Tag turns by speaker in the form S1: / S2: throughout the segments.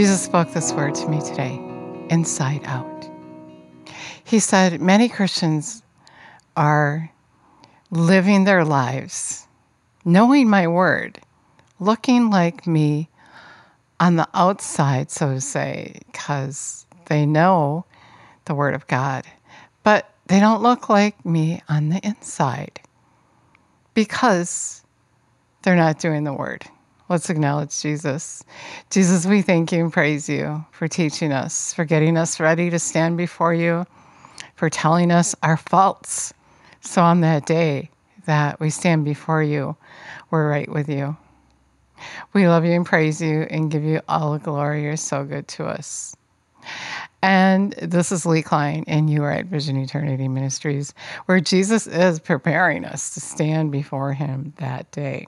S1: Jesus spoke this word to me today inside out. He said, Many Christians are living their lives knowing my word, looking like me on the outside, so to say, because they know the word of God, but they don't look like me on the inside because they're not doing the word. Let's acknowledge Jesus. Jesus, we thank you and praise you for teaching us, for getting us ready to stand before you, for telling us our faults. So on that day that we stand before you, we're right with you. We love you and praise you and give you all the glory. You're so good to us. And this is Lee Klein, and you are at Vision Eternity Ministries, where Jesus is preparing us to stand before him that day.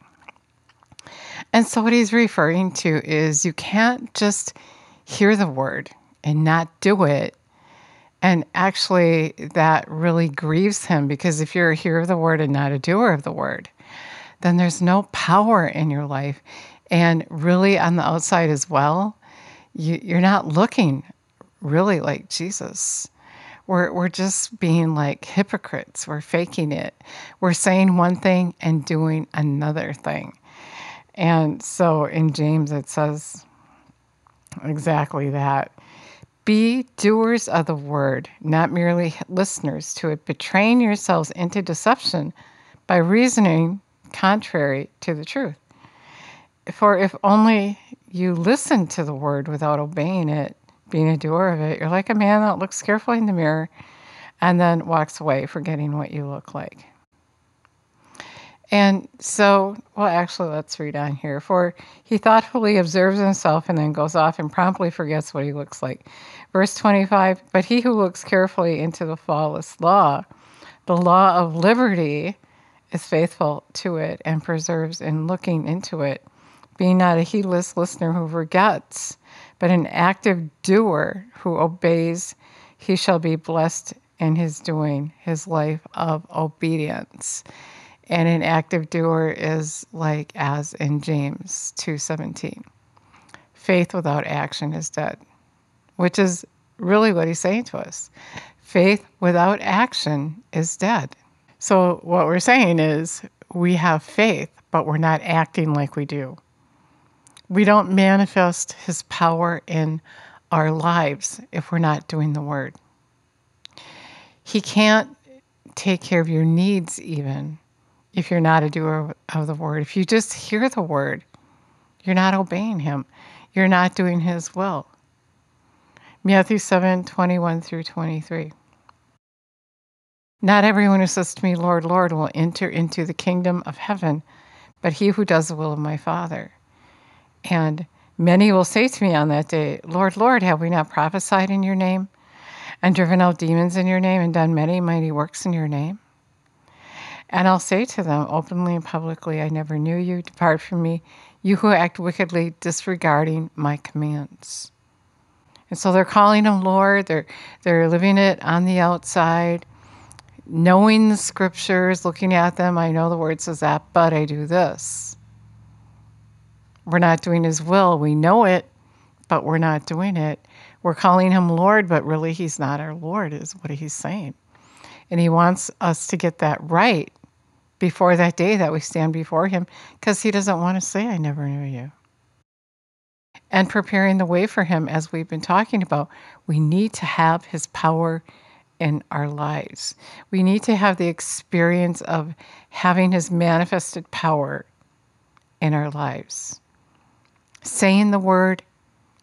S1: And so, what he's referring to is you can't just hear the word and not do it. And actually, that really grieves him because if you're a hearer of the word and not a doer of the word, then there's no power in your life. And really, on the outside as well, you, you're not looking really like Jesus. We're, we're just being like hypocrites. We're faking it. We're saying one thing and doing another thing. And so in James, it says exactly that. Be doers of the word, not merely listeners to it, betraying yourselves into deception by reasoning contrary to the truth. For if only you listen to the word without obeying it, being a doer of it, you're like a man that looks carefully in the mirror and then walks away, forgetting what you look like. And so, well, actually, let's read on here. For he thoughtfully observes himself and then goes off and promptly forgets what he looks like. Verse 25 But he who looks carefully into the flawless law, the law of liberty, is faithful to it and preserves in looking into it, being not a heedless listener who forgets, but an active doer who obeys, he shall be blessed in his doing, his life of obedience and an active doer is like as in James 2:17. Faith without action is dead, which is really what he's saying to us. Faith without action is dead. So what we're saying is we have faith, but we're not acting like we do. We don't manifest his power in our lives if we're not doing the word. He can't take care of your needs even if you're not a doer of the word. If you just hear the word, you're not obeying him. You're not doing his will. Matthew 7 21 through 23. Not everyone who says to me, Lord, Lord, will enter into the kingdom of heaven, but he who does the will of my Father. And many will say to me on that day, Lord, Lord, have we not prophesied in your name, and driven out demons in your name, and done many mighty works in your name? And I'll say to them openly and publicly, I never knew you. Depart from me, you who act wickedly, disregarding my commands. And so they're calling him Lord. They're, they're living it on the outside, knowing the scriptures, looking at them. I know the word says that, but I do this. We're not doing his will. We know it, but we're not doing it. We're calling him Lord, but really he's not our Lord, is what he's saying. And he wants us to get that right before that day that we stand before Him because He doesn't want to say, I never knew you. And preparing the way for Him, as we've been talking about, we need to have His power in our lives. We need to have the experience of having His manifested power in our lives, saying the word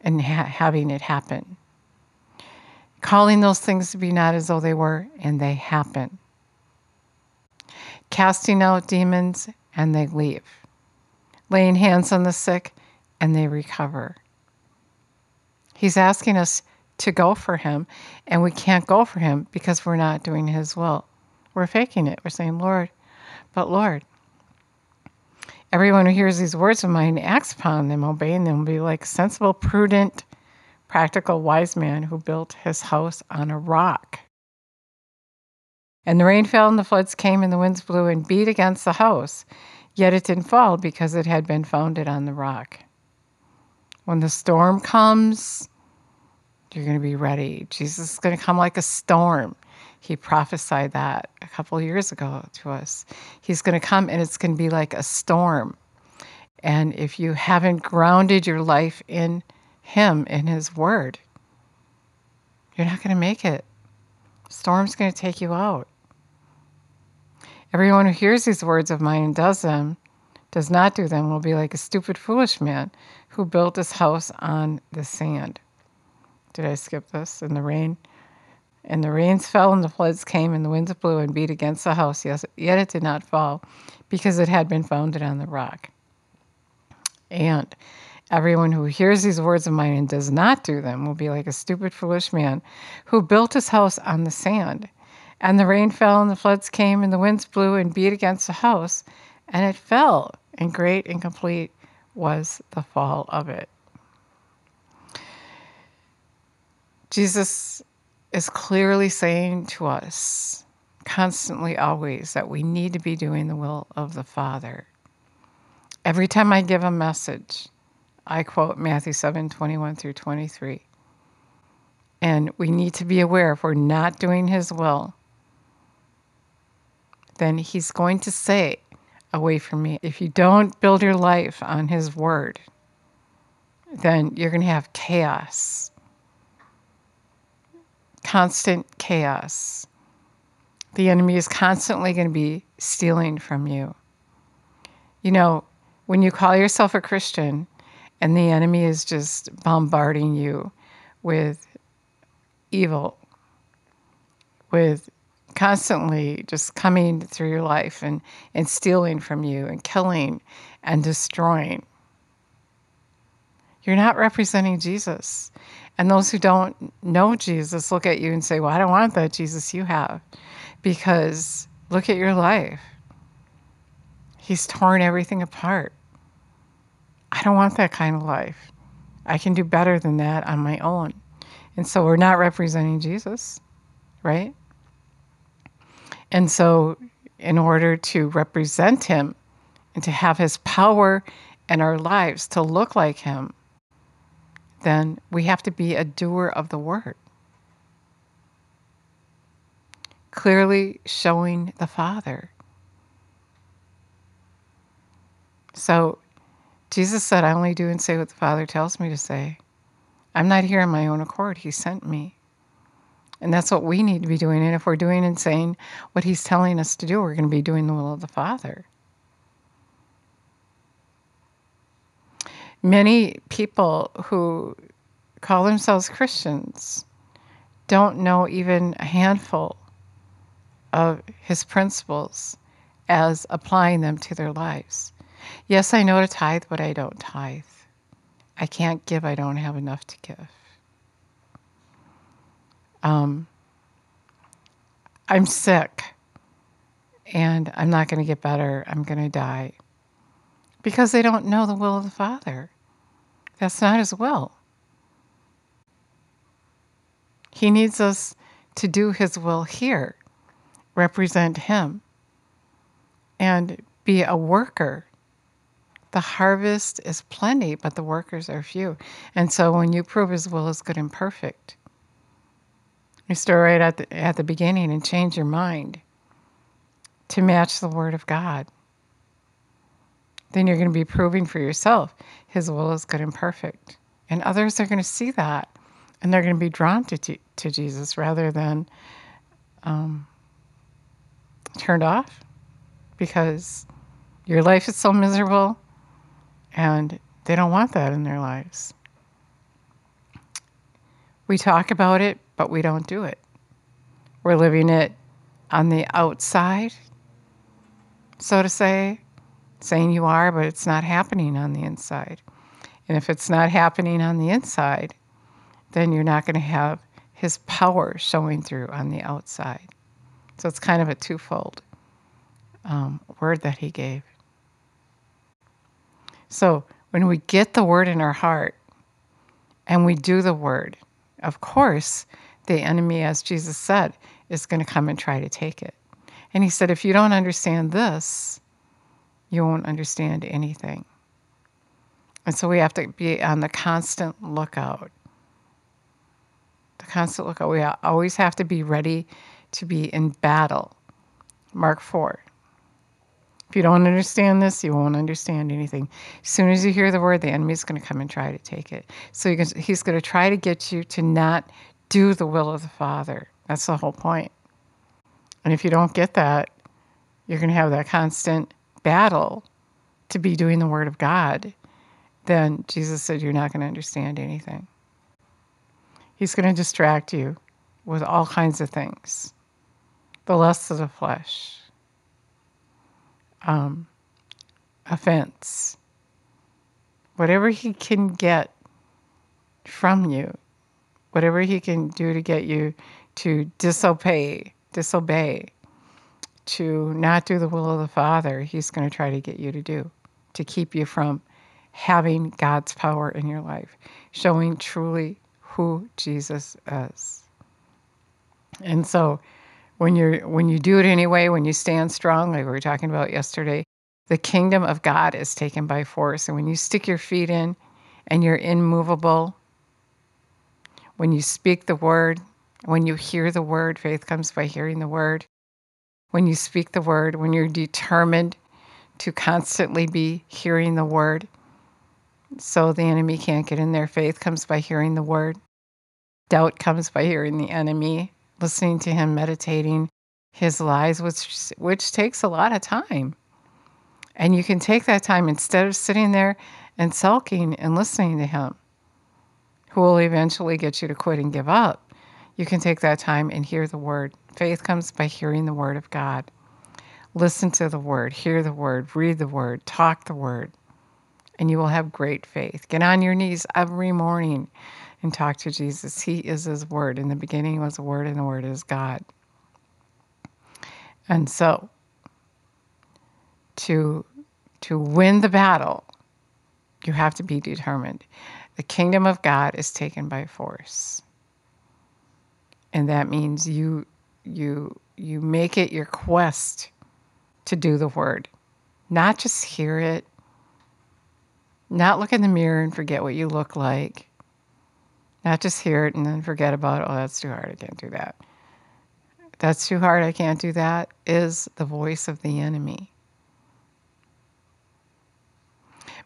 S1: and ha- having it happen, calling those things to be not as though they were, and they happen casting out demons, and they leave, laying hands on the sick, and they recover. He's asking us to go for him, and we can't go for him because we're not doing his will. We're faking it. We're saying, Lord, but Lord, everyone who hears these words of mine acts upon them, obeying them, will be like sensible, prudent, practical, wise man who built his house on a rock. And the rain fell, and the floods came, and the winds blew and beat against the house. Yet it didn't fall because it had been founded on the rock. When the storm comes, you're going to be ready. Jesus is going to come like a storm. He prophesied that a couple years ago to us. He's going to come and it's going to be like a storm. And if you haven't grounded your life in Him, in His Word, you're not going to make it. Storm's going to take you out. Everyone who hears these words of mine and does them, does not do them, will be like a stupid, foolish man who built his house on the sand. Did I skip this? In the rain? And the rains fell, and the floods came, and the winds blew and beat against the house. Yes, yet it did not fall, because it had been founded on the rock. And everyone who hears these words of mine and does not do them will be like a stupid, foolish man who built his house on the sand. And the rain fell, and the floods came, and the winds blew and beat against the house, and it fell, and great and complete was the fall of it. Jesus is clearly saying to us, constantly, always, that we need to be doing the will of the Father. Every time I give a message, I quote Matthew 7 21 through 23. And we need to be aware if we're not doing His will, then He's going to say, Away from me. If you don't build your life on His word, then you're going to have chaos, constant chaos. The enemy is constantly going to be stealing from you. You know, when you call yourself a Christian and the enemy is just bombarding you with evil, with constantly just coming through your life and, and stealing from you and killing and destroying. You're not representing Jesus. And those who don't know Jesus look at you and say, Well, I don't want that Jesus you have. Because look at your life. He's torn everything apart. I don't want that kind of life. I can do better than that on my own. And so we're not representing Jesus, right? And so, in order to represent him and to have his power in our lives to look like him, then we have to be a doer of the word. Clearly showing the Father. So Jesus said, I only do and say what the Father tells me to say. I'm not here on my own accord. He sent me. And that's what we need to be doing. And if we're doing and saying what He's telling us to do, we're going to be doing the will of the Father. Many people who call themselves Christians don't know even a handful of His principles as applying them to their lives. Yes, I know to tithe, but I don't tithe. I can't give, I don't have enough to give. Um, I'm sick and I'm not going to get better. I'm going to die. Because they don't know the will of the Father. That's not His will. He needs us to do His will here, represent Him, and be a worker the harvest is plenty, but the workers are few. And so when you prove his will is good and perfect, you start right at the, at the beginning and change your mind to match the word of God. Then you're going to be proving for yourself his will is good and perfect. And others are going to see that and they're going to be drawn to, to Jesus rather than um, turned off because your life is so miserable and they don't want that in their lives. We talk about it, but we don't do it. We're living it on the outside, so to say, saying you are, but it's not happening on the inside. And if it's not happening on the inside, then you're not going to have his power showing through on the outside. So it's kind of a twofold um, word that he gave. So when we get the word in our heart and we do the word, of course, the enemy, as Jesus said, is going to come and try to take it. And he said, if you don't understand this, you won't understand anything. And so we have to be on the constant lookout. The constant lookout. We always have to be ready to be in battle. Mark 4. If you don't understand this, you won't understand anything. As soon as you hear the word, the enemy's going to come and try to take it. So he's going to try to get you to not do the will of the Father. That's the whole point. And if you don't get that, you're going to have that constant battle to be doing the Word of God. Then Jesus said, You're not going to understand anything. He's going to distract you with all kinds of things the lusts of the flesh, um, offense, whatever he can get from you, whatever he can do to get you to disobey, disobey, to not do the will of the Father, he's going to try to get you to do, to keep you from having God's power in your life, showing truly who Jesus is. And so when you're when you do it anyway, when you stand strong, like we were talking about yesterday, the kingdom of God is taken by force. And when you stick your feet in and you're immovable, when you speak the word, when you hear the word, faith comes by hearing the word. When you speak the word, when you're determined to constantly be hearing the word, so the enemy can't get in there. Faith comes by hearing the word. Doubt comes by hearing the enemy listening to him meditating his lies, which which takes a lot of time. And you can take that time instead of sitting there and sulking and listening to him, who will eventually get you to quit and give up. You can take that time and hear the word. Faith comes by hearing the word of God. Listen to the word, hear the word, read the word, talk the word, and you will have great faith. Get on your knees every morning and talk to Jesus. He is His Word. In the beginning was the Word, and the Word is God. And so, to to win the battle, you have to be determined. The kingdom of God is taken by force, and that means you you you make it your quest to do the Word, not just hear it, not look in the mirror and forget what you look like not just hear it and then forget about. Oh, that's too hard. I can't do that. That's too hard. I can't do that. Is the voice of the enemy.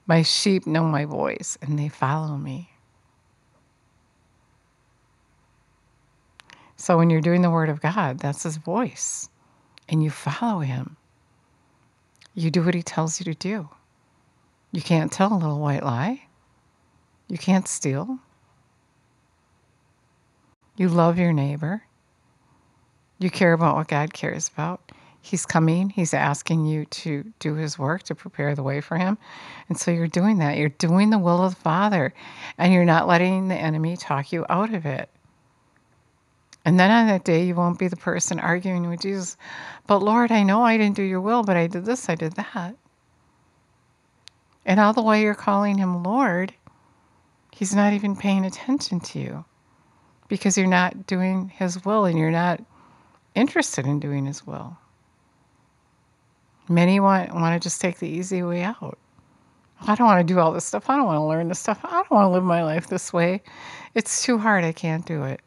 S1: My sheep know my voice and they follow me. So when you're doing the Word of God, that's His voice, and you follow Him. You do what He tells you to do. You can't tell a little white lie. You can't steal. You love your neighbor. You care about what God cares about. He's coming. He's asking you to do his work to prepare the way for him. And so you're doing that. You're doing the will of the Father, and you're not letting the enemy talk you out of it. And then on that day, you won't be the person arguing with Jesus. But Lord, I know I didn't do your will, but I did this, I did that. And all the way you're calling him Lord, he's not even paying attention to you because you're not doing His will and you're not interested in doing His will. Many want, want to just take the easy way out. I don't want to do all this stuff. I don't want to learn this stuff. I don't want to live my life this way. It's too hard. I can't do it.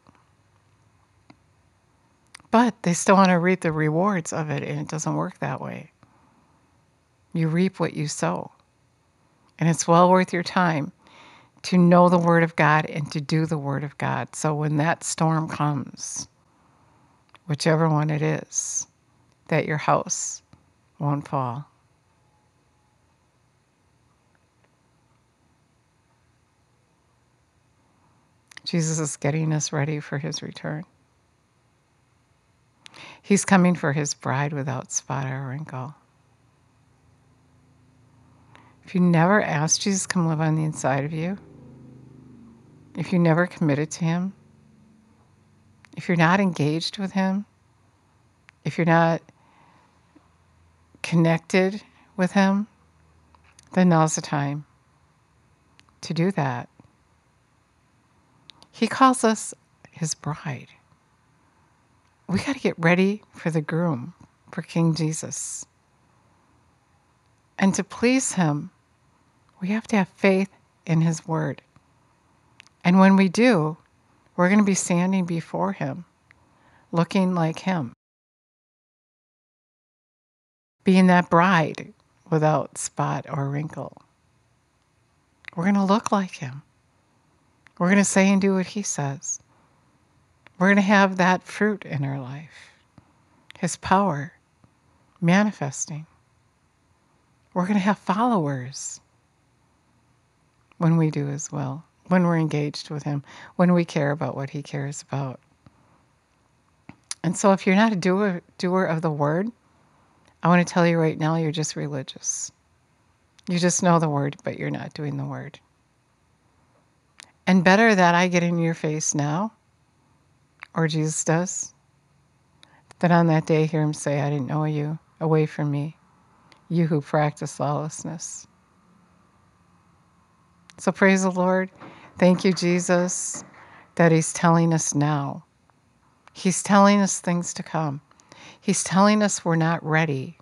S1: But they still want to reap the rewards of it, and it doesn't work that way. You reap what you sow. And it's well worth your time to know the Word of God and to do the Word of God. So when that storm comes, whichever one it is, that your house won't fall. Jesus is getting us ready for his return. He's coming for his bride without spot or wrinkle. If you never asked Jesus to come live on the inside of you, if you never committed to Him, if you're not engaged with Him, if you're not connected with Him, then now's the time to do that. He calls us His bride. We got to get ready for the groom, for King Jesus. And to please Him, we have to have faith in His Word. And when we do, we're going to be standing before Him, looking like Him, being that bride without spot or wrinkle. We're going to look like Him. We're going to say and do what He says. We're going to have that fruit in our life, His power manifesting. We're going to have followers when we do as well when we're engaged with Him, when we care about what He cares about. And so, if you're not a doer, doer of the Word, I want to tell you right now, you're just religious. You just know the Word, but you're not doing the Word. And better that I get in your face now, or Jesus does, than on that day hear Him say, I didn't know you, away from me, you who practice lawlessness. So praise the Lord. Thank you, Jesus, that He's telling us now. He's telling us things to come. He's telling us we're not ready.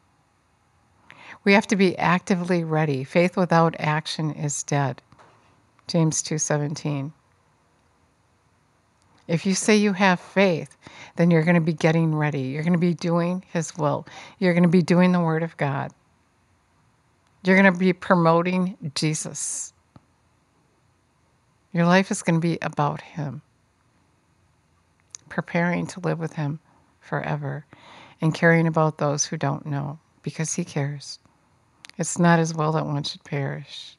S1: We have to be actively ready. Faith without action is dead. James 2:17. If you say you have faith, then you're going to be getting ready. You're going to be doing his will. You're going to be doing the word of God. You're going to be promoting Jesus. Your life is going to be about Him, preparing to live with Him forever, and caring about those who don't know because He cares. It's not His will that one should perish.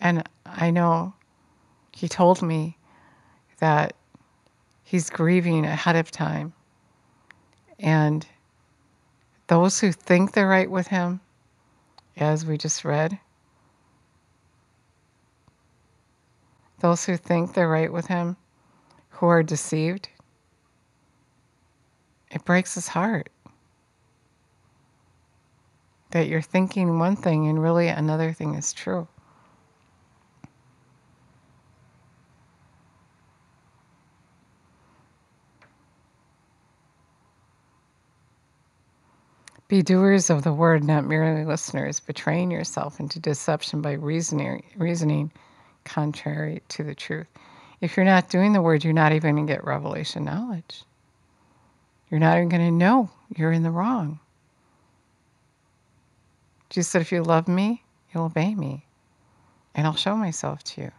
S1: And I know He told me that He's grieving ahead of time. And those who think they're right with Him, as we just read, those who think they're right with him, who are deceived, it breaks his heart that you're thinking one thing and really another thing is true. Be doers of the word, not merely listeners, betraying yourself into deception by reasoning, reasoning contrary to the truth. If you're not doing the word, you're not even going to get revelation knowledge. You're not even going to know you're in the wrong. Jesus said, If you love me, you'll obey me, and I'll show myself to you.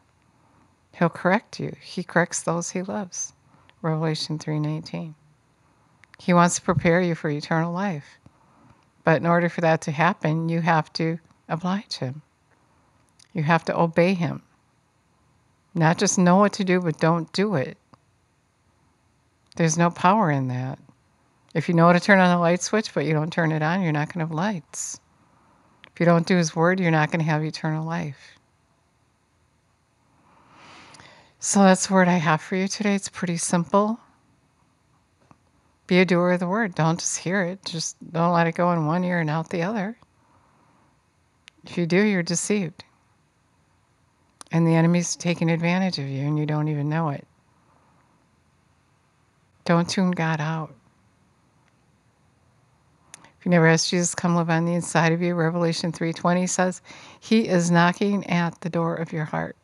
S1: He'll correct you. He corrects those he loves. Revelation 3:19. He wants to prepare you for eternal life. But in order for that to happen, you have to oblige him. You have to obey him. Not just know what to do, but don't do it. There's no power in that. If you know how to turn on a light switch, but you don't turn it on, you're not going to have lights. If you don't do His word, you're not going to have eternal life. So that's the word I have for you today. It's pretty simple. Be a doer of the word. Don't just hear it. Just don't let it go in one ear and out the other. If you do, you're deceived. And the enemy's taking advantage of you and you don't even know it. Don't tune God out. You never asked Jesus come live on the inside of you, Revelation 3:20 says, he is knocking at the door of your heart.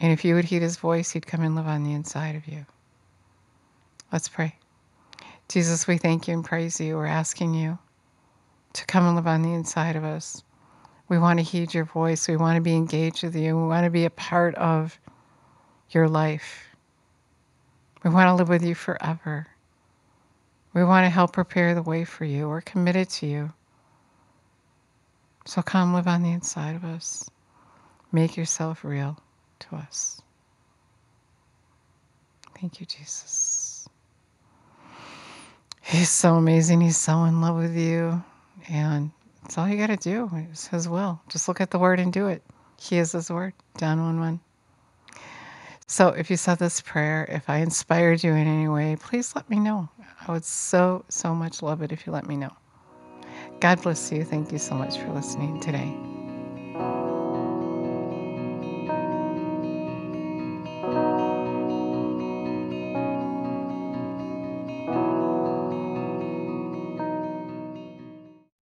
S1: And if you would heed his voice, he'd come and live on the inside of you. Let's pray. Jesus, we thank you and praise you. We're asking you to come and live on the inside of us. We want to heed your voice. We want to be engaged with you. We want to be a part of your life. We want to live with you forever. We want to help prepare the way for you. We're committed to you. So come live on the inside of us. Make yourself real to us. Thank you, Jesus. He's so amazing. He's so in love with you. And it's all you got to do. It's His will. Just look at the Word and do it. He is His Word. John 1 1. So if you said this prayer, if I inspired you in any way, please let me know. I would so, so much love it if you let me know. God bless you. Thank you so much for listening today.